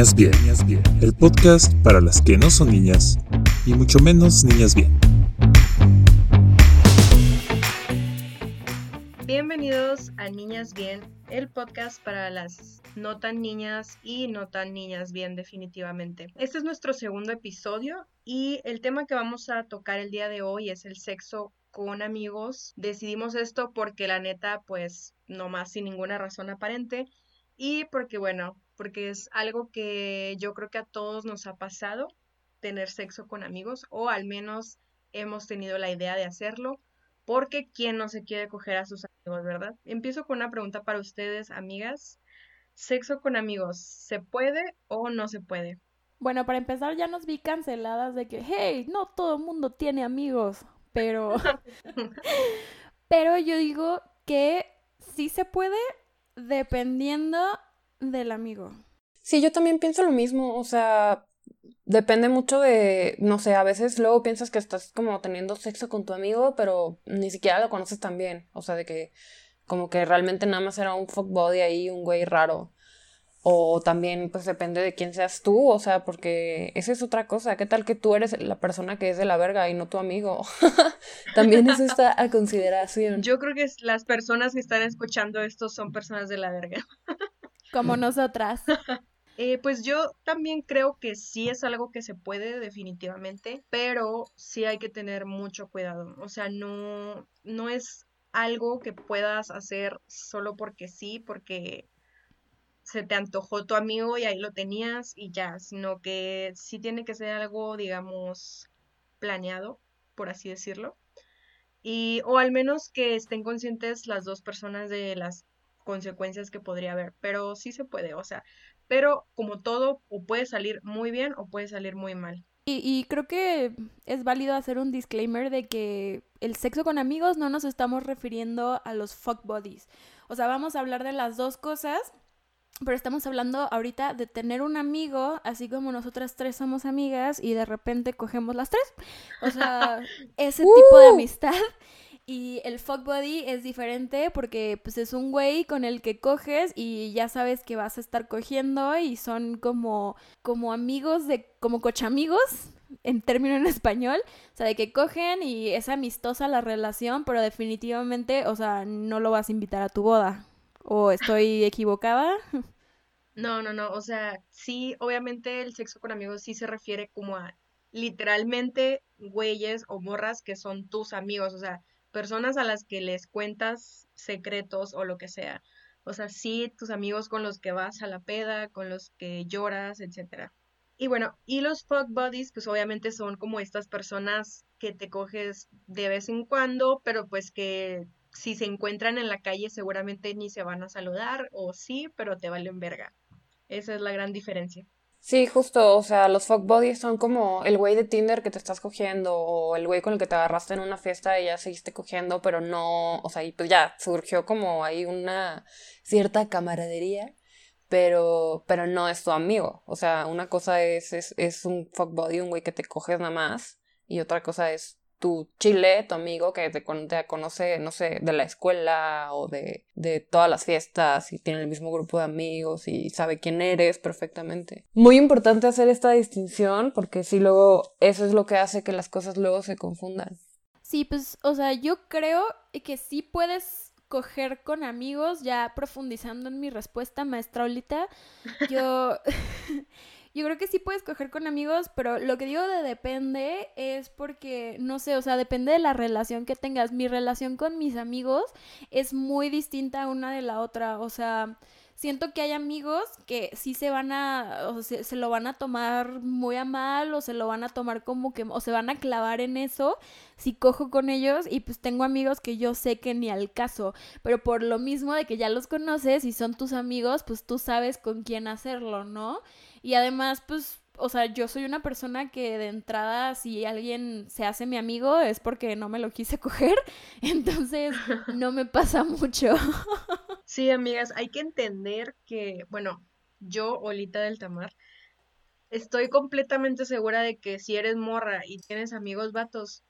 Niñas Bien, el podcast para las que no son niñas y mucho menos niñas bien. Bienvenidos a Niñas Bien, el podcast para las no tan niñas y no tan niñas bien definitivamente. Este es nuestro segundo episodio y el tema que vamos a tocar el día de hoy es el sexo con amigos. Decidimos esto porque la neta, pues, no más sin ninguna razón aparente. Y porque, bueno, porque es algo que yo creo que a todos nos ha pasado, tener sexo con amigos, o al menos hemos tenido la idea de hacerlo, porque ¿quién no se quiere coger a sus amigos, verdad? Empiezo con una pregunta para ustedes, amigas. ¿Sexo con amigos se puede o no se puede? Bueno, para empezar ya nos vi canceladas de que, hey, no todo el mundo tiene amigos, pero... pero yo digo que sí se puede dependiendo del amigo. Sí, yo también pienso lo mismo, o sea, depende mucho de, no sé, a veces luego piensas que estás como teniendo sexo con tu amigo, pero ni siquiera lo conoces tan bien, o sea, de que como que realmente nada más era un fuck body ahí, un güey raro. O también, pues depende de quién seas tú, o sea, porque esa es otra cosa. ¿Qué tal que tú eres la persona que es de la verga y no tu amigo? también eso está a consideración. Yo creo que las personas que están escuchando esto son personas de la verga. Como nosotras. Eh, pues yo también creo que sí es algo que se puede definitivamente, pero sí hay que tener mucho cuidado. O sea, no, no es algo que puedas hacer solo porque sí, porque se te antojó tu amigo y ahí lo tenías y ya, sino que sí tiene que ser algo, digamos, planeado, por así decirlo. Y, o al menos que estén conscientes las dos personas de las consecuencias que podría haber, pero sí se puede, o sea, pero como todo, o puede salir muy bien o puede salir muy mal. Y, y, creo que es válido hacer un disclaimer de que el sexo con amigos no nos estamos refiriendo a los fuck bodies. O sea, vamos a hablar de las dos cosas, pero estamos hablando ahorita de tener un amigo, así como nosotras tres somos amigas y de repente cogemos las tres. O sea, ese tipo de amistad. Y el fuck body es diferente porque pues es un güey con el que coges y ya sabes que vas a estar cogiendo y son como, como amigos de, como cochamigos en término en español, o sea, de que cogen y es amistosa la relación, pero definitivamente, o sea, no lo vas a invitar a tu boda. ¿O estoy equivocada? No, no, no. O sea, sí, obviamente el sexo con amigos sí se refiere como a literalmente güeyes o morras que son tus amigos, o sea, personas a las que les cuentas secretos o lo que sea. O sea, sí, tus amigos con los que vas a la peda, con los que lloras, etcétera. Y bueno, y los fuck buddies, pues obviamente son como estas personas que te coges de vez en cuando, pero pues que si se encuentran en la calle seguramente ni se van a saludar o sí, pero te valen verga. Esa es la gran diferencia. Sí, justo, o sea, los fuck buddies son como el güey de Tinder que te estás cogiendo o el güey con el que te agarraste en una fiesta y ya seguiste cogiendo, pero no, o sea, y pues ya surgió como ahí una cierta camaradería, pero, pero no es tu amigo. O sea, una cosa es, es, es un fuck buddy, un güey que te coges nada más, y otra cosa es tu chile, tu amigo que te, conoce, no sé, de la escuela o de, de, todas las fiestas y tiene el mismo grupo de amigos y sabe quién eres perfectamente. Muy importante hacer esta distinción porque si luego eso es lo que hace que las cosas luego se confundan. Sí, pues, o sea, yo creo que sí puedes coger con amigos, ya profundizando en mi respuesta, maestra Olita, yo... Yo creo que sí puedes coger con amigos, pero lo que digo de depende es porque, no sé, o sea, depende de la relación que tengas. Mi relación con mis amigos es muy distinta una de la otra. O sea, siento que hay amigos que sí se van a, o se, se, lo van a tomar muy a mal o se lo van a tomar como que, o se van a clavar en eso si cojo con ellos y pues tengo amigos que yo sé que ni al caso, pero por lo mismo de que ya los conoces y son tus amigos, pues tú sabes con quién hacerlo, ¿no? Y además, pues, o sea, yo soy una persona que de entrada, si alguien se hace mi amigo, es porque no me lo quise coger. Entonces, no me pasa mucho. Sí, amigas, hay que entender que, bueno, yo, Olita del Tamar, estoy completamente segura de que si eres morra y tienes amigos vatos,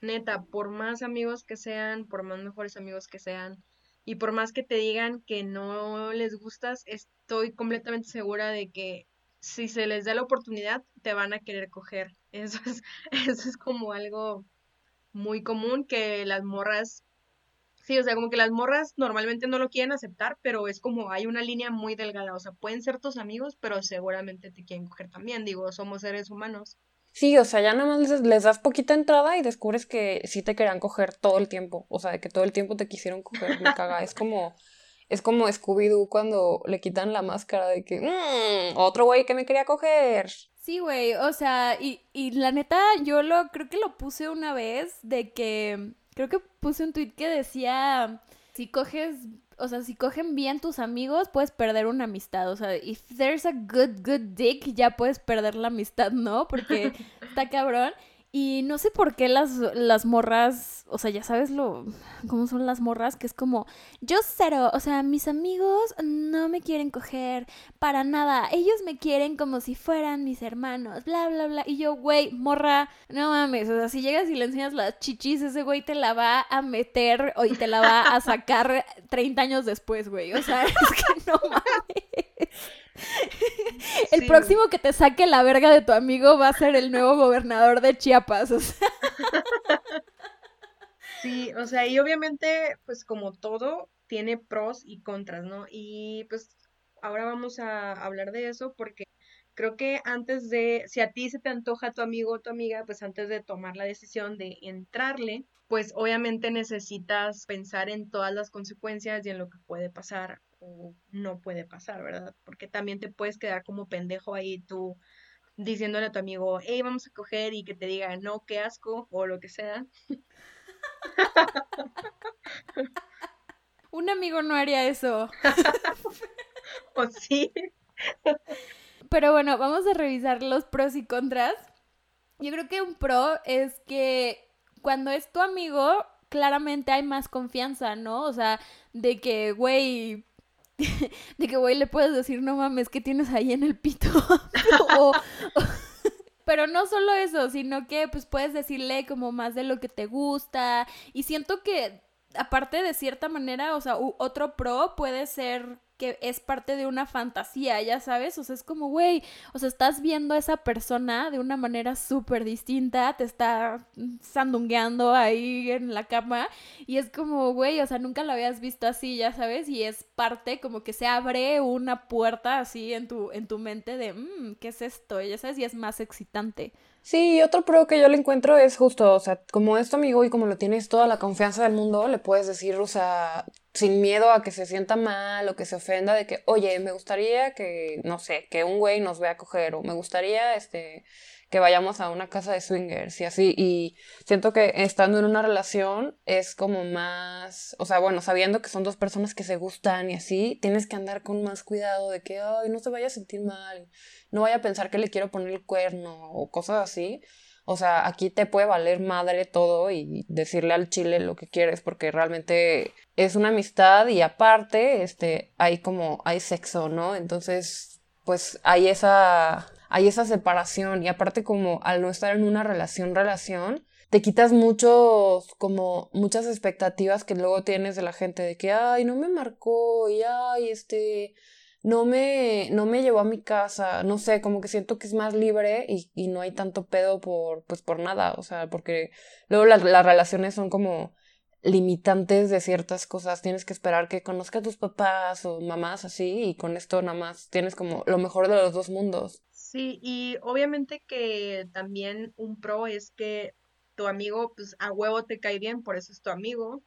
neta, por más amigos que sean, por más mejores amigos que sean, y por más que te digan que no les gustas, estoy completamente segura de que si se les da la oportunidad, te van a querer coger. Eso es, eso es como algo muy común que las morras, sí, o sea, como que las morras normalmente no lo quieren aceptar, pero es como hay una línea muy delgada, o sea, pueden ser tus amigos, pero seguramente te quieren coger también, digo, somos seres humanos. Sí, o sea, ya nada más les, les das poquita entrada y descubres que sí te querían coger todo el tiempo, o sea, de que todo el tiempo te quisieron coger, me caga, es como... Es como Scooby-Doo cuando le quitan la máscara de que, mmm, otro güey que me quería coger. Sí, güey, o sea, y, y la neta, yo lo creo que lo puse una vez de que, creo que puse un tweet que decía, si coges, o sea, si cogen bien tus amigos, puedes perder una amistad, o sea, if there's a good, good dick, ya puedes perder la amistad, ¿no? Porque está cabrón. Y no sé por qué las, las morras, o sea, ya sabes lo, cómo son las morras, que es como, yo cero, o sea, mis amigos no me quieren coger para nada, ellos me quieren como si fueran mis hermanos, bla, bla, bla. Y yo, güey, morra, no mames, o sea, si llegas y le enseñas las chichis, ese güey te la va a meter y te la va a sacar 30 años después, güey. O sea, es que no mames. El próximo que te saque la verga de tu amigo va a ser el nuevo gobernador de Chiapas. O sea. Sí, o sea, y obviamente, pues como todo, tiene pros y contras, ¿no? Y pues ahora vamos a hablar de eso porque creo que antes de, si a ti se te antoja tu amigo o tu amiga, pues antes de tomar la decisión de entrarle, pues obviamente necesitas pensar en todas las consecuencias y en lo que puede pasar o no puede pasar, ¿verdad? Porque también te puedes quedar como pendejo ahí tú diciéndole a tu amigo, hey, vamos a coger y que te diga, no, qué asco o lo que sea. Un amigo no haría eso. o sí. Pero bueno, vamos a revisar los pros y contras. Yo creo que un pro es que cuando es tu amigo, claramente hay más confianza, ¿no? O sea, de que, güey, de que, güey, le puedes decir, no mames, ¿qué tienes ahí en el pito? pero no solo eso, sino que pues puedes decirle como más de lo que te gusta. Y siento que, aparte de cierta manera, o sea, otro pro puede ser que es parte de una fantasía, ya sabes, o sea, es como, güey, o sea, estás viendo a esa persona de una manera súper distinta, te está sandungueando ahí en la cama y es como, güey, o sea, nunca lo habías visto así, ya sabes, y es parte como que se abre una puerta así en tu, en tu mente de, mmm, ¿qué es esto? Ya sabes, y es más excitante. Sí, otro pro que yo le encuentro es justo, o sea, como es tu amigo y como lo tienes toda la confianza del mundo, le puedes decir, o sea, sin miedo a que se sienta mal o que se ofenda de que, oye, me gustaría que, no sé, que un güey nos vea a coger o me gustaría, este, que vayamos a una casa de swingers y así. Y siento que estando en una relación es como más, o sea, bueno, sabiendo que son dos personas que se gustan y así, tienes que andar con más cuidado de que, ay, no se vaya a sentir mal, no vaya a pensar que le quiero poner el cuerno o cosas así. O sea, aquí te puede valer madre todo y decirle al chile lo que quieres porque realmente es una amistad y aparte, este, hay como, hay sexo, ¿no? Entonces, pues hay esa, hay esa separación y aparte como al no estar en una relación, relación, te quitas muchos, como muchas expectativas que luego tienes de la gente de que, ay, no me marcó y, ay, este, no me, no me llevó a mi casa, no sé, como que siento que es más libre y, no hay tanto pedo por, pues por nada, o sea, porque luego las, las relaciones son como limitantes de ciertas cosas, tienes que esperar que conozca a tus papás o mamás así y con esto nada más tienes como lo mejor de los dos mundos. Sí, y obviamente que también un pro es que tu amigo pues a huevo te cae bien, por eso es tu amigo,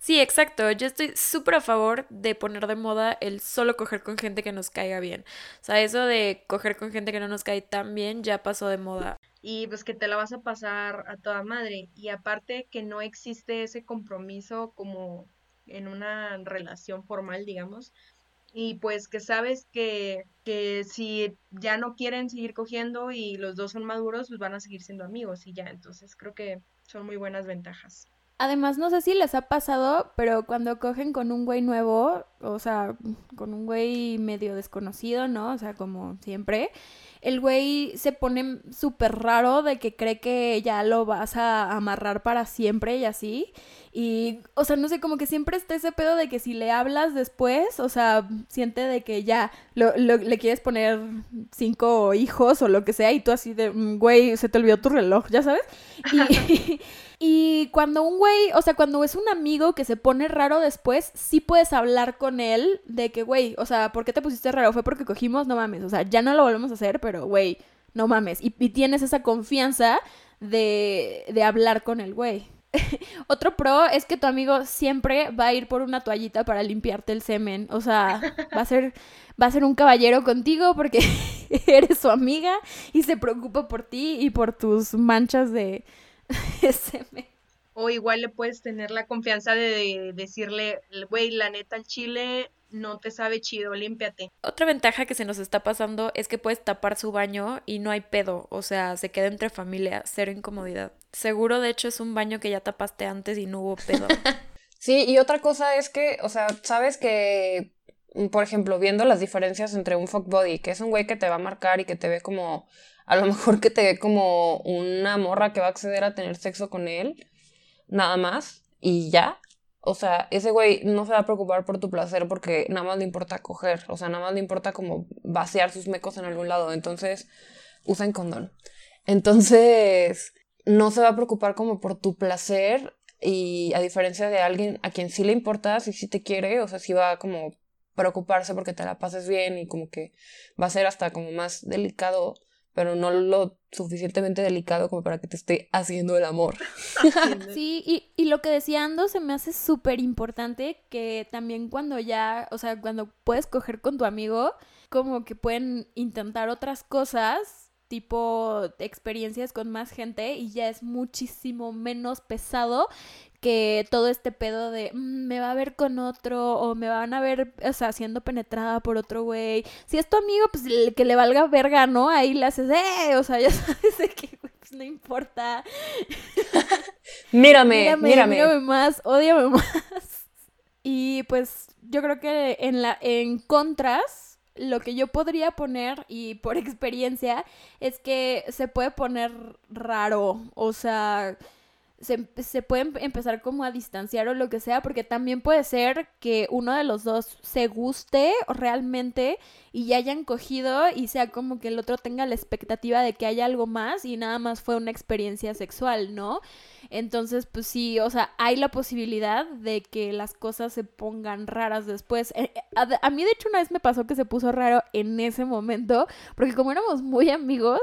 Sí, exacto. Yo estoy súper a favor de poner de moda el solo coger con gente que nos caiga bien. O sea, eso de coger con gente que no nos cae tan bien ya pasó de moda. Y pues que te la vas a pasar a toda madre. Y aparte que no existe ese compromiso como en una relación formal, digamos. Y pues que sabes que, que si ya no quieren seguir cogiendo y los dos son maduros, pues van a seguir siendo amigos y ya. Entonces creo que son muy buenas ventajas. Además, no sé si les ha pasado, pero cuando cogen con un güey nuevo, o sea, con un güey medio desconocido, ¿no? O sea, como siempre, el güey se pone súper raro de que cree que ya lo vas a amarrar para siempre y así. Y, o sea, no sé, como que siempre está ese pedo de que si le hablas después, o sea, siente de que ya lo, le quieres poner cinco hijos o lo que sea y tú así de, mm, güey, se te olvidó tu reloj, ya sabes. Y, y cuando un güey, o sea, cuando es un amigo que se pone raro después, sí puedes hablar con él de que, güey, o sea, ¿por qué te pusiste raro? Fue porque cogimos, no mames, o sea, ya no lo volvemos a hacer, pero, güey, no mames. Y, tienes esa confianza de, de hablar con el güey. Otro pro es que tu amigo siempre va a ir por una toallita para limpiarte el semen. O sea, va a ser, va a ser un caballero contigo porque eres su amiga y se preocupa por ti y por tus manchas de, o igual le puedes tener la confianza de decirle, güey, la neta, el chile no te sabe chido, límpiate. Otra ventaja que se nos está pasando es que puedes tapar su baño y no hay pedo, o sea, se queda entre familia, cero incomodidad. Seguro, de hecho, es un baño que ya tapaste antes y no hubo pedo. sí, y otra cosa es que, o sea, sabes que, por ejemplo, viendo las diferencias entre un fuckbody, que es un güey que te va a marcar y que te ve como a lo mejor que te ve como una morra que va a acceder a tener sexo con él, nada más, y ya. O sea, ese güey no se va a preocupar por tu placer porque nada más le importa coger, o sea, nada más le importa como vaciar sus mecos en algún lado, entonces usen condón. Entonces, no se va a preocupar como por tu placer y a diferencia de alguien a quien sí le importas y sí te quiere, o sea, sí va a como preocuparse porque te la pases bien y como que va a ser hasta como más delicado pero no lo suficientemente delicado como para que te esté haciendo el amor. Sí, y, y lo que decía Ando se me hace súper importante que también cuando ya, o sea, cuando puedes coger con tu amigo, como que pueden intentar otras cosas tipo experiencias con más gente y ya es muchísimo menos pesado que todo este pedo de mm, me va a ver con otro o me van a ver, o sea, siendo penetrada por otro güey. Si es tu amigo, pues que le valga verga, ¿no? Ahí le haces, eh, o sea, ya sabes de que, pues no importa. mírame, mírame, mírame. más, odiame más. Y pues yo creo que en la en contras lo que yo podría poner, y por experiencia, es que se puede poner raro. O sea, se, pueden empezar como a distanciar o lo que sea, porque también puede ser que uno de los dos se guste realmente y ya hayan cogido y sea como que el otro tenga la expectativa de que haya algo más y nada más fue una experiencia sexual, ¿no? Entonces, pues sí, o sea, hay la posibilidad de que las cosas se pongan raras después. Eh, eh, a, a mí, de hecho, una vez me pasó que se puso raro en ese momento, porque como éramos muy amigos,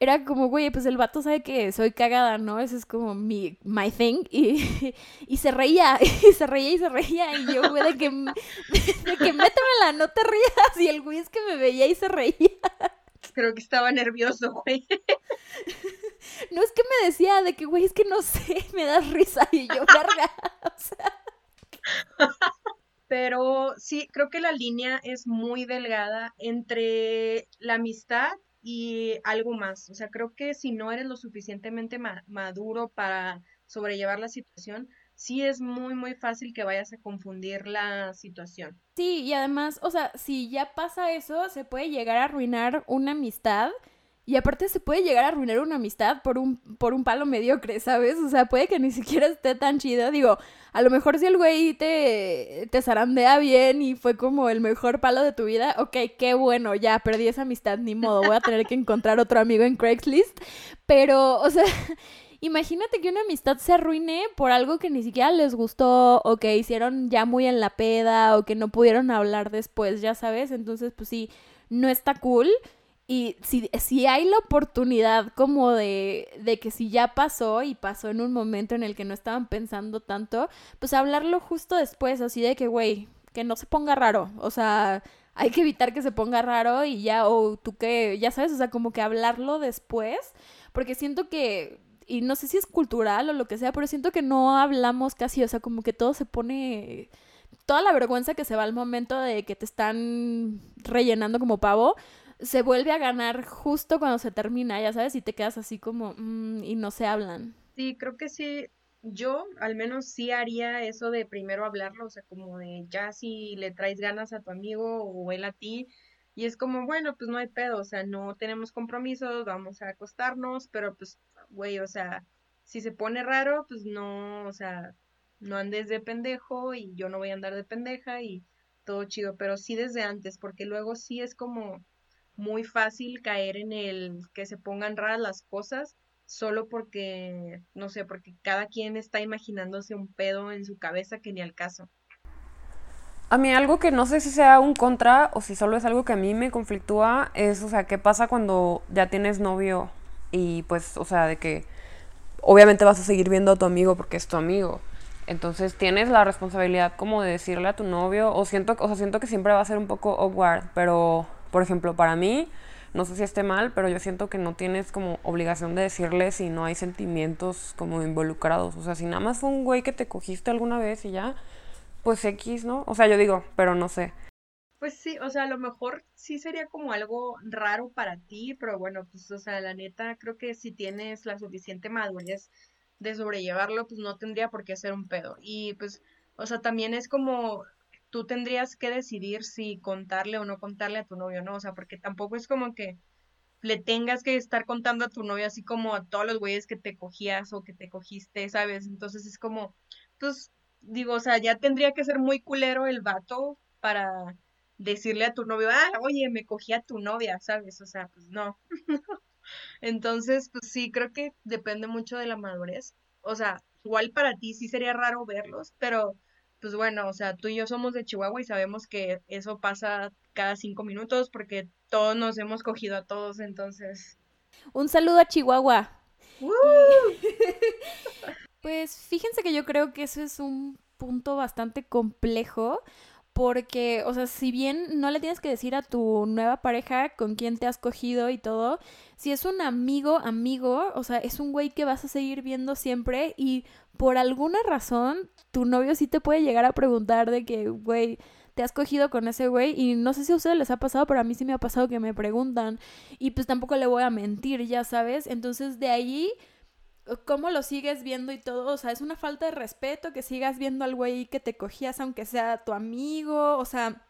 era como, güey, pues el vato sabe que soy cagada, ¿no? Eso es como mi, my thing. Y, y se reía, y se reía y se reía. Y yo, güey, de que, de, que métemela, no te rías. Y el güey es que me veía y se reía. Creo que estaba nervioso, güey. No es que me decía de que, güey, es que no sé, me das risa. Y yo, verga. O sea. Pero sí, creo que la línea es muy delgada entre la amistad y algo más. O sea, creo que si no eres lo suficientemente maduro para sobrellevar la situación, sí es muy, muy fácil que vayas a confundir la situación. Sí, y además, o sea, si ya pasa eso, se puede llegar a arruinar una amistad. Y aparte se puede llegar a arruinar una amistad por un, por un palo mediocre, ¿sabes? O sea, puede que ni siquiera esté tan chido. Digo, a lo mejor si el güey te, te zarandea bien y fue como el mejor palo de tu vida, ok, qué bueno, ya perdí esa amistad, ni modo, voy a tener que encontrar otro amigo en Craigslist. Pero, o sea, imagínate que una amistad se arruine por algo que ni siquiera les gustó o que hicieron ya muy en la peda o que no pudieron hablar después, ya sabes. Entonces, pues sí, no está cool. Y si, si hay la oportunidad como de, de que si ya pasó y pasó en un momento en el que no estaban pensando tanto, pues hablarlo justo después, así de que, güey, que no se ponga raro. O sea, hay que evitar que se ponga raro y ya, o tú que, ya sabes, o sea, como que hablarlo después, porque siento que, y no sé si es cultural o lo que sea, pero siento que no hablamos casi, o sea, como que todo se pone toda la vergüenza que se va al momento de que te están rellenando como pavo, se vuelve a ganar justo cuando se termina, ya sabes, y te quedas así como, mm, y no se hablan. Sí, creo que sí, yo al menos sí haría eso de primero hablarlo, o sea, como de ya si le traes ganas a tu amigo o él a ti, y es como, bueno, pues no hay pedo, o sea, no tenemos compromisos, vamos a acostarnos, pero pues, güey, o sea, si se pone raro, pues no, o sea, no andes de pendejo y yo no voy a andar de pendeja y todo chido, pero sí desde antes, porque luego sí es como muy fácil caer en el que se pongan raras las cosas solo porque, no sé, porque cada quien está imaginándose un pedo en su cabeza que ni al caso. A mí algo que no sé si sea un contra o si solo es algo que a mí me conflictúa es, o sea, ¿qué pasa cuando ya tienes novio y pues, o sea, de que obviamente vas a seguir viendo a tu amigo porque es tu amigo? Entonces tienes la responsabilidad como de decirle a tu novio, o siento, o sea, siento que siempre va a ser un poco awkward, pero por ejemplo, para mí, no sé si esté mal, pero yo siento que no tienes como obligación de decirle si no hay sentimientos como involucrados. O sea, si nada más fue un güey que te cogiste alguna vez y ya, pues X, ¿no? O sea, yo digo, pero no sé. Pues sí, o sea, a lo mejor sí sería como algo raro para ti, pero bueno, pues, o sea, la neta, creo que si tienes la suficiente madurez de sobrellevarlo, pues no tendría por qué ser un pedo. Y pues, o sea, también es como tú tendrías que decidir si contarle o no contarle a tu novio, ¿no? O sea, porque tampoco es como que le tengas que estar contando a tu novio así como a todos los güeyes que te cogías o que te cogiste, ¿sabes? Entonces es como, pues, digo, o sea, ya tendría que ser muy culero el vato para decirle a tu novio, ah, oye, me cogí a tu novia, ¿sabes? O sea, pues no. Entonces, pues sí, creo que depende mucho de la madurez. O sea, igual para ti sí sería raro verlos, pero pues bueno, o sea, tú y yo somos de Chihuahua y sabemos que eso pasa cada cinco minutos porque todos nos hemos cogido a todos, entonces. Un saludo a Chihuahua. pues fíjense que yo creo que eso es un punto bastante complejo porque, o sea, si bien no le tienes que decir a tu nueva pareja con quién te has cogido y todo, si es un amigo, amigo, o sea, es un güey que vas a seguir viendo siempre y por alguna razón tu novio sí te puede llegar a preguntar de que, güey, te has cogido con ese güey y no sé si a ustedes les ha pasado, pero a mí sí me ha pasado que me preguntan y pues tampoco le voy a mentir, ya sabes, entonces de ahí cómo lo sigues viendo y todo, o sea, es una falta de respeto que sigas viendo al güey que te cogías aunque sea tu amigo, o sea,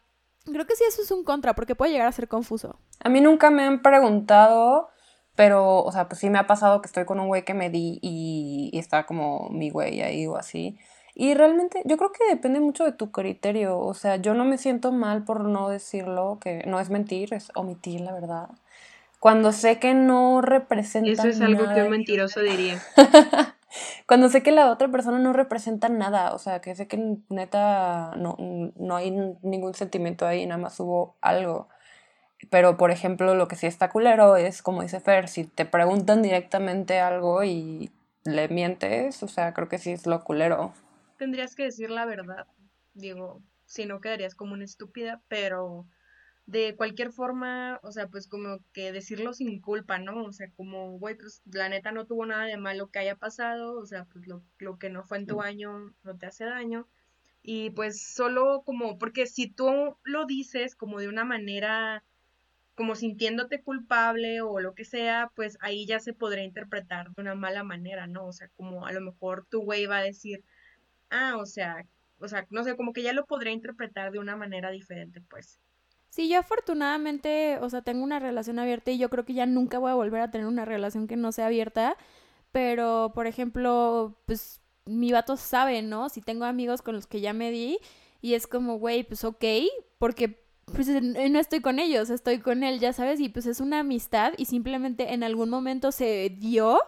creo que sí eso es un contra porque puede llegar a ser confuso. A mí nunca me han preguntado, pero, o sea, pues sí me ha pasado que estoy con un güey que me di y, y está como mi güey ahí o así. Y realmente yo creo que depende mucho de tu criterio, o sea, yo no me siento mal por no decirlo, que no es mentir, es omitir la verdad cuando sé que no representa Eso es algo que un mentiroso diría. cuando sé que la otra persona no representa nada, o sea, que sé que neta no, no hay ningún sentimiento ahí, nada más hubo algo. Pero, por ejemplo, lo que sí está culero es, como dice Fer, si te preguntan directamente algo y le mientes, o sea, creo que sí es lo culero. Tendrías que decir la verdad, digo, si no quedarías como una estúpida, pero de cualquier forma, o sea, pues como que decirlo sin culpa, ¿no? O sea, como, güey, pues la neta no tuvo nada de malo que haya pasado, o sea, pues lo, lo que no fue en tu mm. año no te hace daño. Y pues solo como, porque si tú lo dices como de una manera, como sintiéndote culpable o lo que sea, pues ahí ya se podría interpretar de una mala manera, ¿no? O sea, como a lo mejor tu güey va a decir, ah, o sea, o sea, no sé, como que ya lo podría interpretar de una manera diferente, pues. Sí, yo afortunadamente, o sea, tengo una relación abierta y yo creo que ya nunca voy a volver a tener una relación que no sea abierta. Pero, por ejemplo, pues mi vato sabe, ¿no? Si tengo amigos con los que ya me di y es como, güey, pues ok, porque pues no estoy con ellos, estoy con él, ya sabes, y pues es una amistad y simplemente en algún momento se dio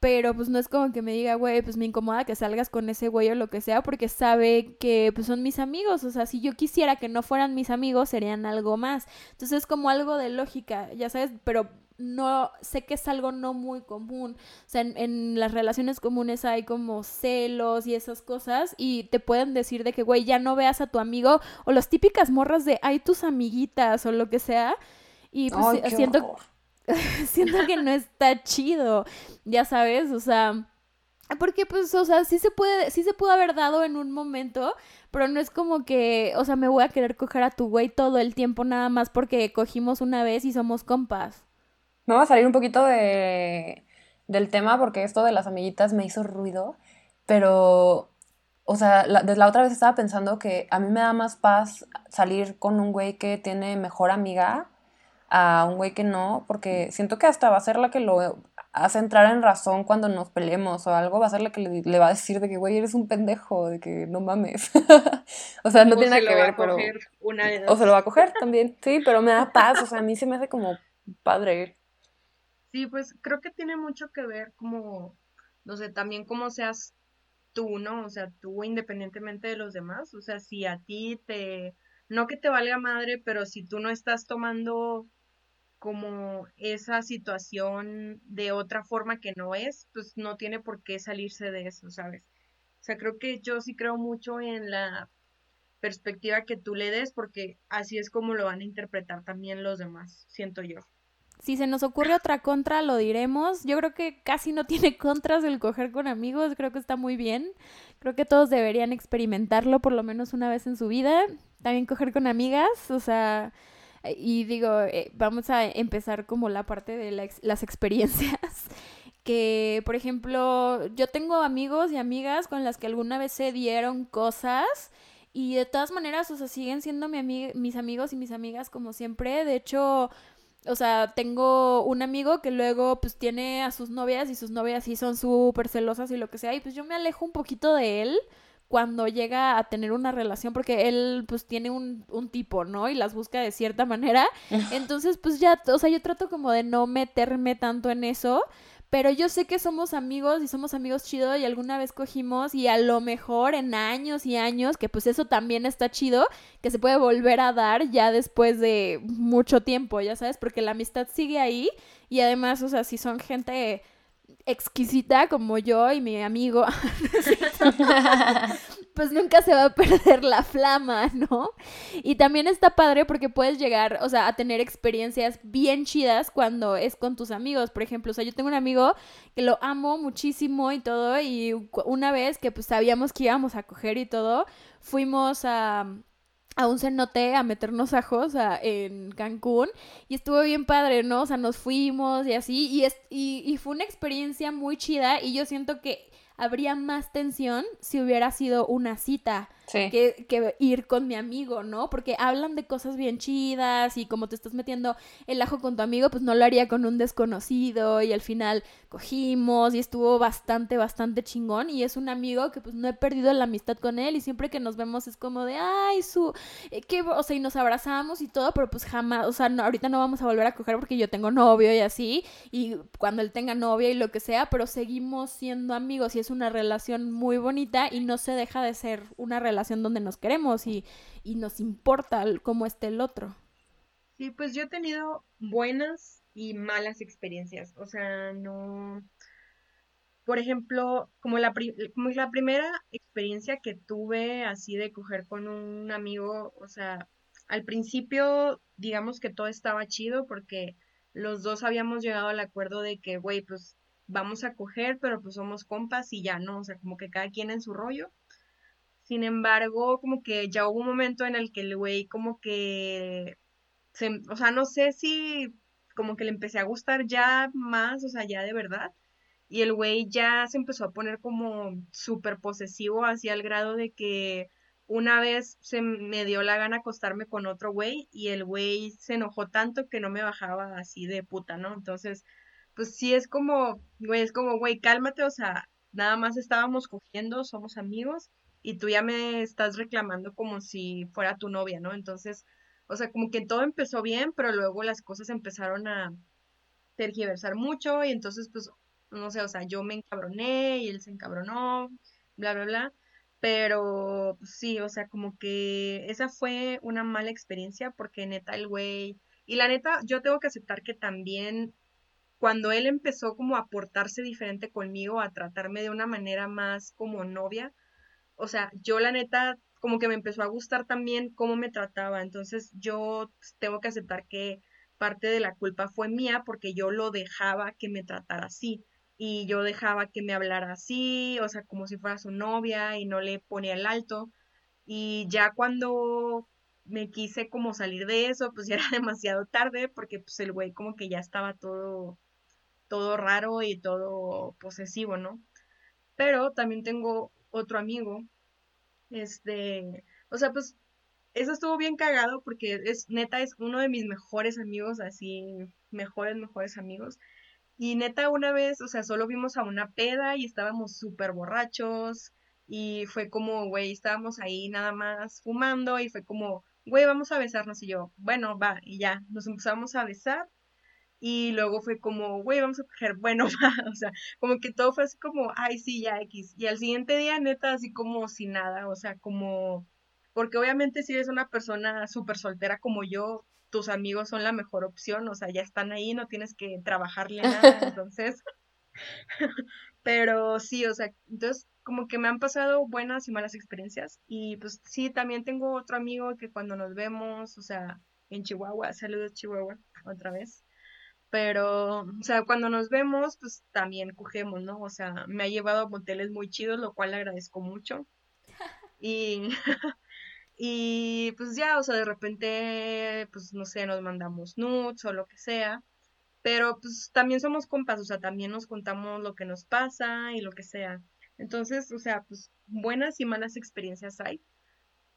pero pues no es como que me diga, güey, pues me incomoda que salgas con ese güey o lo que sea, porque sabe que pues son mis amigos, o sea, si yo quisiera que no fueran mis amigos, serían algo más. Entonces es como algo de lógica, ya sabes, pero no sé que es algo no muy común. O sea, en, en, las relaciones comunes hay como celos y esas cosas y te pueden decir de que, güey, ya no veas a tu amigo o las típicas morras de, hay tus amiguitas o lo que sea. Y pues siento, siento que no está chido, ya sabes, o sea, porque pues, o sea, sí se puede, sí se pudo haber dado en un momento, pero no es como que, o sea, me voy a querer coger a tu güey todo el tiempo nada más porque cogimos una vez y somos compas. Voy a salir un poquito de, del tema porque esto de las amiguitas me hizo ruido. Pero, o sea, la, desde la otra vez estaba pensando que a mí me da más paz salir con un güey que tiene mejor amiga a un güey que no, porque siento que hasta va a ser la que lo hace entrar en razón cuando nos peleemos o algo, va a ser la que le, va a decir de que, güey, eres un pendejo, de que no mames. o sea, no tiene nada que ver, pero... o se lo va a coger también, sí, pero me da paz, o sea, a mí se me hace como padre. Sí, pues creo que tiene mucho que ver como, no sé, también cómo seas tú, ¿no? O sea, tú independientemente de los demás, o sea, si a ti te, no que te valga madre, pero si tú no estás tomando como esa situación de otra forma que no es, pues no tiene por qué salirse de eso, ¿sabes? O sea, creo que yo sí creo mucho en la perspectiva que tú le des, porque así es como lo van a interpretar también los demás, siento yo. Si se nos ocurre otra contra, lo diremos. Yo creo que casi no tiene contras el coger con amigos, creo que está muy bien. Creo que todos deberían experimentarlo por lo menos una vez en su vida. También coger con amigas, o sea, y digo, eh, vamos a empezar como la parte de las experiencias. Que, por ejemplo, yo tengo amigos y amigas con las que alguna vez se dieron cosas y de todas maneras, o sea, siguen siendo mi mis amigos y mis amigas como siempre. De hecho, o sea, tengo un amigo que luego pues tiene a sus novias y sus novias sí son súper celosas y lo que sea. Y pues yo me alejo un poquito de él cuando llega a tener una relación, porque él pues tiene un, un, tipo, ¿no? Y las busca de cierta manera. Entonces pues ya, o sea, yo trato como de no meterme tanto en eso. Pero yo sé que somos amigos y somos amigos chidos y alguna vez cogimos y a lo mejor en años y años, que pues eso también está chido, que se puede volver a dar ya después de mucho tiempo, ya sabes, porque la amistad sigue ahí y además, o sea, si son gente exquisita como yo y mi amigo, pues nunca se va a perder la flama, ¿no? Y también está padre porque puedes llegar, o sea, a tener experiencias bien chidas cuando es con tus amigos, por ejemplo, o sea, yo tengo un amigo que lo amo muchísimo y todo, y una vez que pues sabíamos que íbamos a coger y todo, fuimos a a un cenote a meternos ajos en Cancún y estuvo bien padre, ¿no? O sea, nos fuimos y así y, es, y, y fue una experiencia muy chida y yo siento que habría más tensión si hubiera sido una cita que, que, ir con mi amigo, ¿no? Porque hablan de cosas bien chidas y como te estás metiendo el ajo con tu amigo, pues no lo haría con un desconocido y al final cogimos y estuvo bastante, bastante chingón y es un amigo que pues no he perdido la amistad con él y siempre que nos vemos es como de, ay, su, eh, que, o sea, y nos abrazamos y todo, pero pues jamás, o sea, no, ahorita no vamos a volver a coger porque yo tengo novio y así, y cuando él tenga novia y lo que sea, pero seguimos siendo amigos y es una relación muy bonita y no se deja de ser una relación relación donde nos queremos y, y nos importa cómo esté el otro. Sí, pues yo he tenido buenas y malas experiencias. O sea, no. Por ejemplo, como la, como la primera experiencia que tuve así de coger con un amigo, o sea, al principio, digamos que todo estaba chido porque los dos habíamos llegado al acuerdo de que, güey, pues vamos a coger, pero pues somos compas y ya, ¿no? O sea, como que cada quien en su rollo. Sin embargo, como que ya hubo un momento en el que el güey como que, se, o sea, no sé si como que le empecé a gustar ya más, o sea, ya de verdad. Y el güey ya se empezó a poner como súper posesivo hacia el grado de que una vez se me dio la gana acostarme con otro güey y el güey se enojó tanto que no me bajaba así de puta, ¿no? Entonces, pues sí es como, güey, es como, güey, cálmate, o sea, nada más estábamos cogiendo, somos amigos y tú ya me estás reclamando como si fuera tu novia, ¿no? Entonces, o sea, como que todo empezó bien, pero luego las cosas empezaron a tergiversar mucho y entonces, pues, no sé, o sea, yo me encabroné y él se encabronó, bla, bla, bla. Pero pues, sí, o sea, como que esa fue una mala experiencia porque neta el güey... Y la neta, yo tengo que aceptar que también cuando él empezó como a portarse diferente conmigo, a tratarme de una manera más como novia, o sea, yo la neta como que me empezó a gustar también cómo me trataba, entonces yo pues, tengo que aceptar que parte de la culpa fue mía porque yo lo dejaba que me tratara así. Y yo dejaba que me hablara así, o sea, como si fuera su novia y no le ponía el alto. Y ya cuando me quise como salir de eso, pues ya era demasiado tarde porque pues el güey como que ya estaba todo todo raro y todo posesivo, ¿no? Pero también tengo otro amigo, este, o sea, pues eso estuvo bien cagado porque es neta es uno de mis mejores amigos, así, mejores, mejores amigos. Y neta una vez, o sea, solo vimos a una peda y estábamos súper borrachos y fue como, güey, estábamos ahí nada más fumando y fue como, güey, vamos a besarnos y yo, bueno, va, y ya, nos empezamos a besar y luego fue como, güey, vamos a coger, bueno, va, o sea, como que todo fue así como, ay, sí, ya X. Y al siguiente día, neta, así como sin nada, o sea, como, porque obviamente si eres una persona súper soltera como yo, tus amigos son la mejor opción, o sea, ya están ahí, no tienes que trabajarle nada, entonces, pero sí, o sea, entonces como que me han pasado buenas y malas experiencias y pues sí, también tengo otro amigo que cuando nos vemos, o sea, en Chihuahua, saludos Chihuahua, otra vez, pero, o sea, cuando nos vemos, pues también cogemos, ¿no? O sea, me ha llevado a moteles muy chidos, lo cual le agradezco mucho. Y, y pues ya, o sea, de repente, pues no sé, nos mandamos nudes o lo que sea. Pero pues también somos compas, o sea, también nos contamos lo que nos pasa y lo que sea. Entonces, o sea, pues buenas y malas experiencias hay.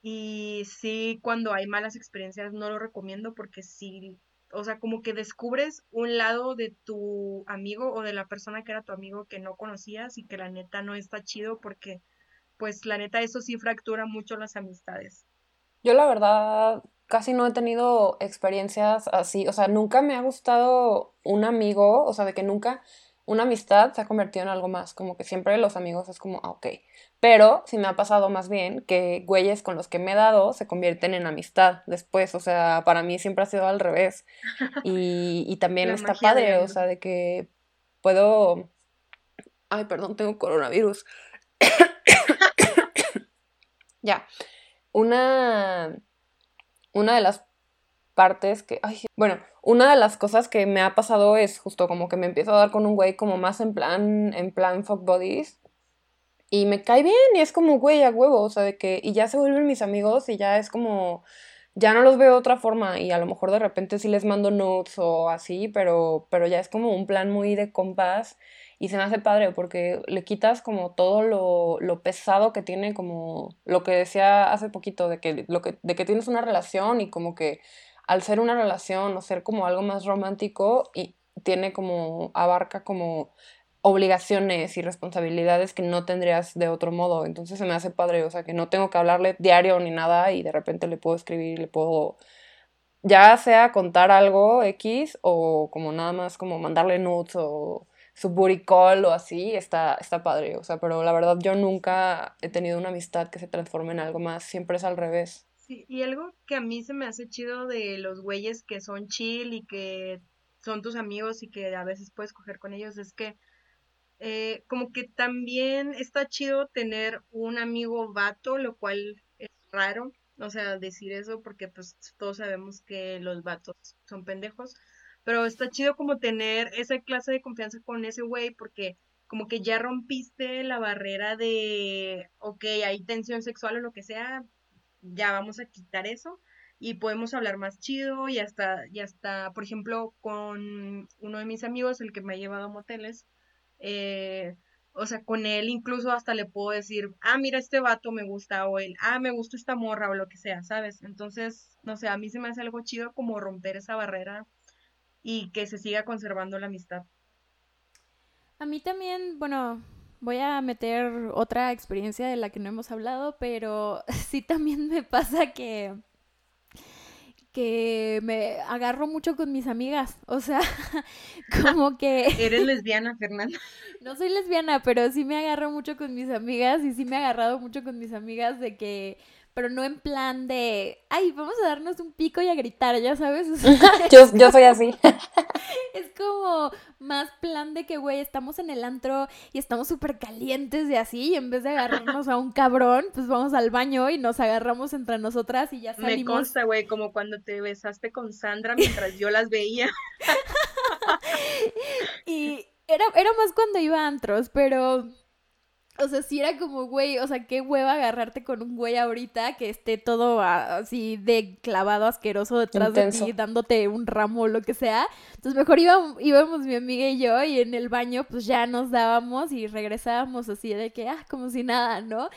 Y sí, cuando hay malas experiencias no lo recomiendo porque sí o sea, como que descubres un lado de tu amigo o de la persona que era tu amigo que no conocías y que la neta no está chido porque, pues, la neta eso sí fractura mucho las amistades. Yo la verdad casi no he tenido experiencias así, o sea, nunca me ha gustado un amigo, o sea, de que nunca una amistad se ha convertido en algo más, como que siempre los amigos es como, ah, ok. Pero sí me ha pasado más bien que güeyes con los que me he dado se convierten en amistad después, o sea, para mí siempre ha sido al revés. Y, y también está padre, o sea, de que puedo... Ay, perdón, tengo coronavirus. ya. Una, una de las partes que, bueno, una de las cosas que me ha pasado es justo como que me empiezo a dar con un güey como más en plan, en plan fuck bodies. Y me cae bien y es como, güey, a huevo, o sea, de que, y ya se vuelven mis amigos y ya es como, ya no los veo de otra forma y a lo mejor de repente sí les mando notes o así, pero, pero ya es como un plan muy de compás y se me hace padre porque le quitas como todo lo, lo, pesado que tiene, como lo que decía hace poquito, de que, lo que, de que tienes una relación y como que al ser una relación o ser como algo más romántico y tiene como, abarca como obligaciones y responsabilidades que no tendrías de otro modo. Entonces se me hace padre, o sea, que no tengo que hablarle diario ni nada y de repente le puedo escribir, le puedo ya sea contar algo X o como nada más como mandarle nudes o su booty call o así, está, está padre, o sea, pero la verdad yo nunca he tenido una amistad que se transforme en algo más, siempre es al revés y algo que a mí se me hace chido de los güeyes que son chill y que son tus amigos y que a veces puedes coger con ellos es que eh, como que también está chido tener un amigo vato, lo cual es raro, o sea, decir eso porque pues todos sabemos que los vatos son pendejos, pero está chido como tener esa clase de confianza con ese güey porque como que ya rompiste la barrera de, ok, hay tensión sexual o lo que sea, ya vamos a quitar eso y podemos hablar más chido y hasta, y hasta, por ejemplo, con uno de mis amigos, el que me ha llevado a moteles, eh, o sea, con él incluso hasta le puedo decir, ah, mira, este vato me gusta, o él, ah, me gusta esta morra, o lo que sea, ¿sabes? Entonces, no sé, a mí se me hace algo chido como romper esa barrera y que se siga conservando la amistad. A mí también, bueno, voy a meter otra experiencia de la que no hemos hablado, pero sí también me pasa que que me agarro mucho con mis amigas, o sea, como que... ¿Eres lesbiana, Fernanda? No soy lesbiana, pero sí me agarro mucho con mis amigas y sí me he agarrado mucho con mis amigas de que pero no en plan de, ay, vamos a darnos un pico y a gritar, ya sabes. yo, yo soy así. Como más plan de que, güey, estamos en el antro y estamos súper calientes y así, y en vez de agarrarnos a un cabrón, pues vamos al baño y nos agarramos entre nosotras y ya salimos. Me consta, güey, como cuando te besaste con Sandra mientras yo las veía. y era, era más cuando iba a antros, pero O sea, sí era como, güey, o sea, qué hueva agarrarte con un güey ahorita que esté todo así de clavado asqueroso detrás de ti, dándote un ramo o lo que sea. Entonces mejor íbamos, mi amiga y yo y en el baño pues ya nos dábamos y regresábamos así de que, ah, como si nada, ¿no?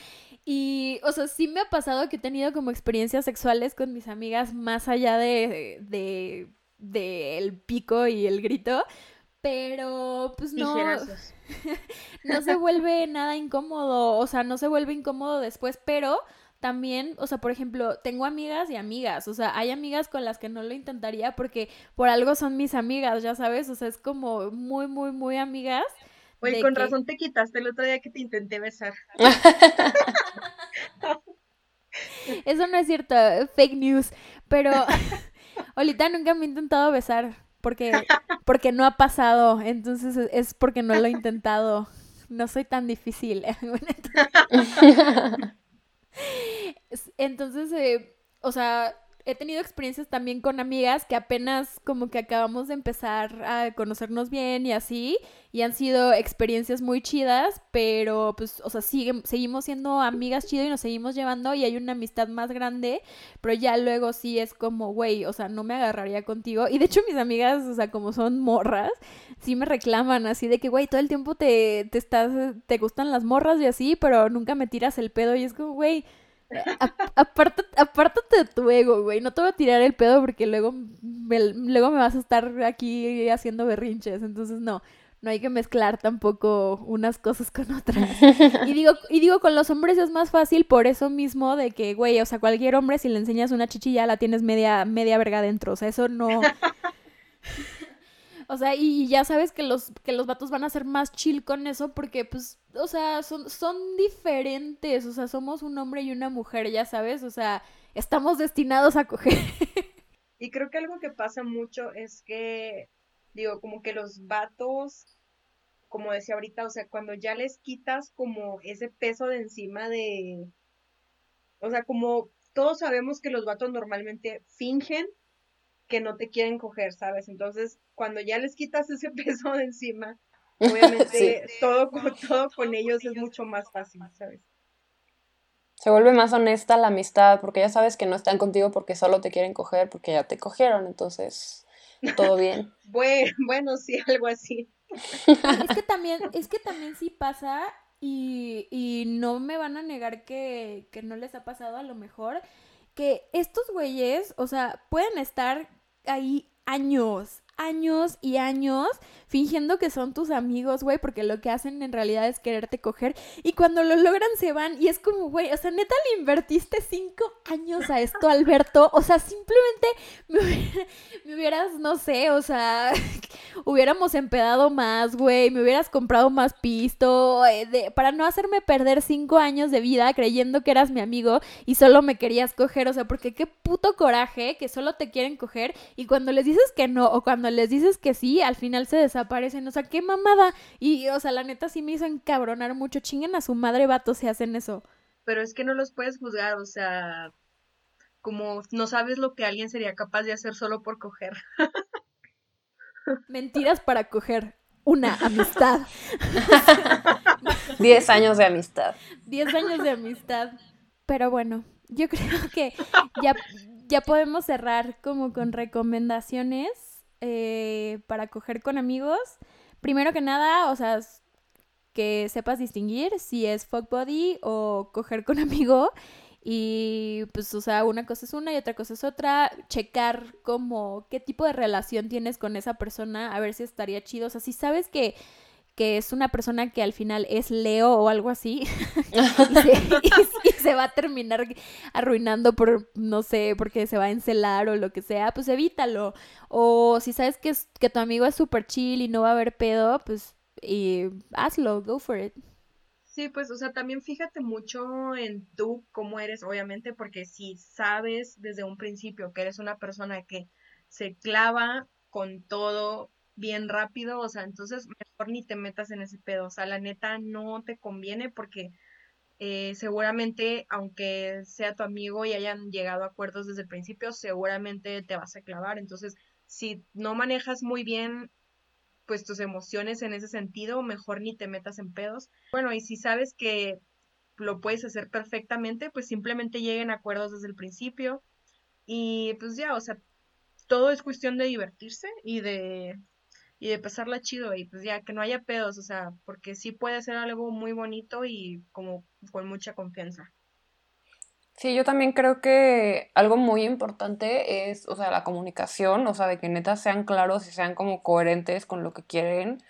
Y, o sea, sí me ha pasado que he tenido como experiencias sexuales con mis amigas más allá de, de, de el pico y el grito, pero pues no, no se vuelve nada incómodo, o sea, no se vuelve incómodo después, pero también, o sea, por ejemplo, tengo amigas y amigas, o sea, hay amigas con las que no lo intentaría porque por algo son mis amigas, ya sabes, o sea, es como muy, muy, muy amigas. Oye, con razón te quitaste el otro día que te intenté besar. Eso no es cierto, fake news, pero ahorita nunca me he intentado besar porque, porque no ha pasado, entonces es porque no lo he intentado. No soy tan difícil. entonces, eh, o sea, he tenido experiencias también con amigas que apenas como que acabamos de empezar a conocernos bien y así, y han sido experiencias muy chidas, pero pues, o sea, seguimos siendo amigas chido y nos seguimos llevando y hay una amistad más grande, pero ya luego sí es como, güey, o sea, no me agarraría contigo. Y de hecho mis amigas, o sea, como son morras, sí me reclaman así de que, güey, todo el tiempo te, te estás, te gustan las morras y así, pero nunca me tiras el pedo y es como, güey, apártate, de tu ego, güey. No te voy a tirar el pedo porque luego me, luego me vas a estar aquí haciendo berrinches. Entonces, no. No hay que mezclar tampoco unas cosas con otras. Y digo, y digo, con los hombres es más fácil por eso mismo de que, güey, o sea, cualquier hombre si le enseñas una chichilla la tienes media, media verga dentro. O sea, eso no. O sea, y ya sabes que los, que los vatos van a ser más chill con eso porque, pues, o sea, son, son diferentes. O sea, somos un hombre y una mujer, ya sabes. O sea, estamos destinados a coger. Y creo que algo que pasa mucho es que, digo, como que los vatos, como decía ahorita, o sea, cuando ya les quitas como ese peso de encima de... O sea, como todos sabemos que los vatos normalmente fingen que no te quieren coger, ¿sabes? Entonces, cuando ya les quitas ese peso de encima, obviamente todo, todo con ellos es mucho más fácil, ¿sabes? Se vuelve más honesta la amistad, porque ya sabes que no están contigo porque solo te quieren coger, porque ya te cogieron, entonces todo bien. bueno, bueno, sí, algo así. Es que también, es que también sí pasa, y, y no me van a negar que, que no les ha pasado a lo mejor, que estos güeyes, o sea, pueden estar ahí años, años y años fingiendo que son tus amigos, güey, porque lo que hacen en realidad es quererte coger. Y cuando lo logran se van. Y es como, güey, o sea, neta le invertiste cinco años a esto, Alberto, o sea, simplemente me, hubieras, no sé, o sea, hubiéramos empedado más, güey, me hubieras comprado más pisto, eh, para no hacerme perder cinco años de vida creyendo que eras mi amigo y solo me querías coger, o sea, porque qué puto coraje que solo te quieren coger y cuando les dices que no o cuando les dices que sí, al final se desaparecen aparecen, o sea, qué mamada. Y, o sea, la neta sí me hizo encabronar mucho. Chinguen a su madre, vato, si hacen eso. Pero es que no los puedes juzgar, o sea, como no sabes lo que alguien sería capaz de hacer solo por coger. Mentiras para coger una amistad. Diez años de amistad. Diez años de amistad. Pero bueno, yo creo que ya, ya podemos cerrar como con recomendaciones eh, para coger con amigos, primero que nada, o sea, que sepas distinguir si es fuck body o coger con amigo. Y pues, o sea, una cosa es una y otra cosa es otra. Checar como qué tipo de relación tienes con esa persona, a ver si estaría chido. O sea, si sabes que que es una persona que al final es Leo o algo así y, se, va a terminar arruinando por, no sé, porque se va a encelar o lo que sea, pues evítalo. O si sabes que, es, que tu amigo es súper chill y no va a haber pedo, pues y hazlo, go for it. Sí, pues, o sea, también fíjate mucho en tú, cómo eres, obviamente, porque si sabes desde un principio que eres una persona que se clava con todo bien rápido, o sea, entonces mejor ni te metas en ese pedo, o sea, la neta no te conviene porque eh, seguramente, aunque sea tu amigo y hayan llegado a acuerdos desde el principio, seguramente te vas a clavar, entonces si no manejas muy bien pues tus emociones en ese sentido, mejor ni te metas en pedos. Bueno, y si sabes que lo puedes hacer perfectamente, pues simplemente lleguen a acuerdos desde el principio y pues ya, o sea, todo es cuestión de divertirse y de y de pasarla chido y pues ya que no haya pedos, o sea, porque sí puede ser algo muy bonito y como con mucha confianza. Sí, yo también creo que algo muy importante es, o sea, la comunicación, o sea, de que neta sean claros y sean como coherentes con lo que quieren,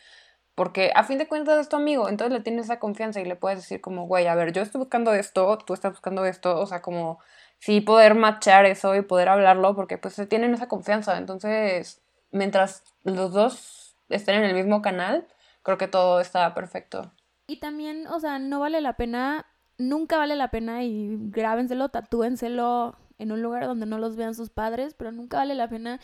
porque a fin de cuentas es tu amigo, entonces le tienes esa confianza y le puedes decir como, güey, a ver, yo estoy buscando esto, tú estás buscando esto, o sea, como sí poder matchar eso y poder hablarlo, porque pues se tienen esa confianza, entonces, mientras los dos estén en el mismo canal, creo que todo está perfecto. Y también, o sea, no vale la pena, nunca vale la pena y grábenselo, tatúenselo en un lugar donde no los vean sus padres, pero nunca vale la pena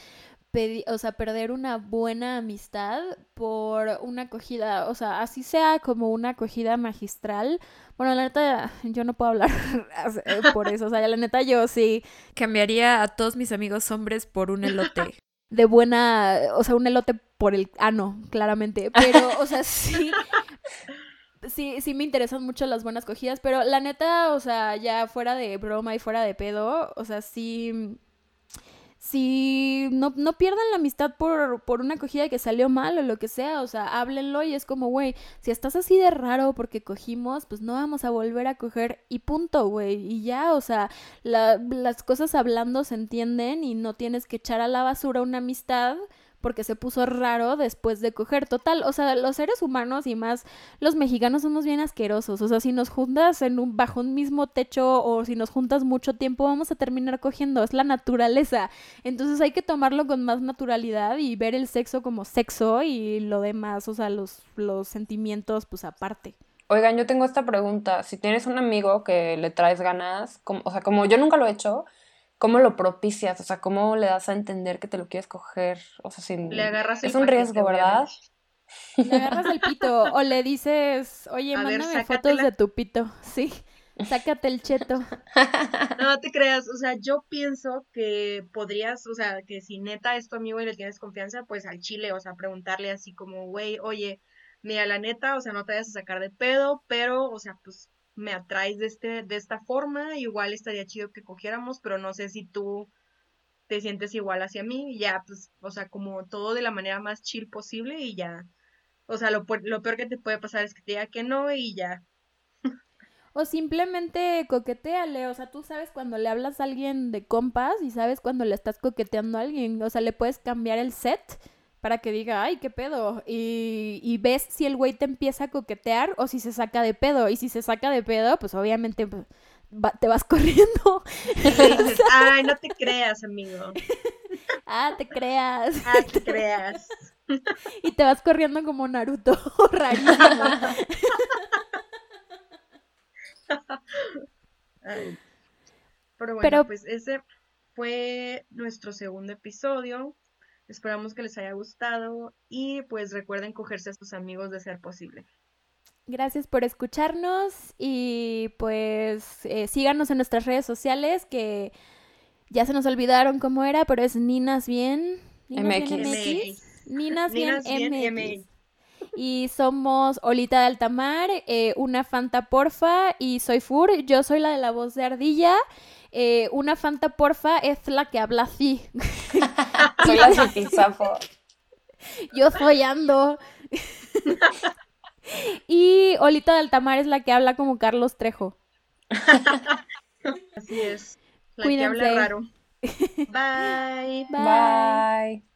pedir, o sea, perder una buena amistad por una acogida, o sea, así sea como una acogida magistral. Bueno, la neta, yo no puedo hablar por eso, o sea, la neta yo sí cambiaría a todos mis amigos hombres por un elote de buena, o sea, un elote por el ano, claramente, pero, o sea, sí, sí, sí me interesan mucho las buenas cogidas, pero la neta, o sea, ya fuera de broma y fuera de pedo, o sea, sí si no, no pierdan la amistad por, por una acogida que salió mal o lo que sea, o sea, háblenlo y es como, güey, si estás así de raro porque cogimos, pues no vamos a volver a coger y punto, güey, y ya, o sea, las cosas hablando se entienden y no tienes que echar a la basura una amistad porque se puso raro después de coger. Total, o sea, los seres humanos y más los mexicanos somos bien asquerosos. O sea, si nos juntas en un, bajo un mismo techo o si nos juntas mucho tiempo, vamos a terminar cogiendo. Es la naturaleza. Entonces hay que tomarlo con más naturalidad y ver el sexo como sexo y lo demás, o sea, los, los sentimientos, pues aparte. Oigan, yo tengo esta pregunta. Si tienes un amigo que le traes ganas, como, o sea, como yo nunca lo he hecho, ¿cómo lo propicias? O sea, ¿cómo le das a entender que te lo quieres coger? O sea, sin... Le agarras Es un riesgo, ¿verdad? Le agarras el pito o le dices, oye, mándame fotos de tu pito. Sí, sácate el cheto. No te creas, o sea, yo pienso que podrías, o sea, que si neta es tu amigo y le tienes confianza, pues al chile, o sea, preguntarle así como, güey, oye, mira, la neta, o sea, no te vayas a sacar de pedo, pero, o sea, pues me atraes de, este, de esta forma, igual estaría chido que cogiéramos, pero no sé si tú te sientes igual hacia mí, y ya, pues, o sea, como todo de la manera más chill posible y ya, o sea, lo, lo peor que te puede pasar es que te diga que no y ya. O simplemente coqueteale, o sea, tú sabes cuando le hablas a alguien de compas y sabes cuando le estás coqueteando a alguien, o sea, le puedes cambiar el set para que diga, ay, qué pedo. Y, y ves si el güey te empieza a coquetear o si se saca de pedo. Y si se saca de pedo, pues obviamente pues, te vas corriendo. ay, no te creas, amigo. ah, te creas. Ah, te creas. y te vas corriendo como Naruto, rarísimo. Pero bueno, pues ese fue nuestro segundo episodio. Esperamos que les haya gustado y pues recuerden cogerse a sus amigos de ser posible. Gracias por escucharnos y pues eh, síganos en nuestras redes sociales que ya se nos olvidaron cómo era, pero es Ninas Bien. MX. Ninas Bien, MX. Y somos Olita de Altamar, eh, una Fanta Porfa y soy Fur. Yo soy la de la voz de Ardilla. Eh, una Fanta Porfa es la que habla así. soy la. Yo soy Ando. y Olita de Altamar es la que habla como Carlos Trejo. Así es. La que habla raro. Bye. Bye.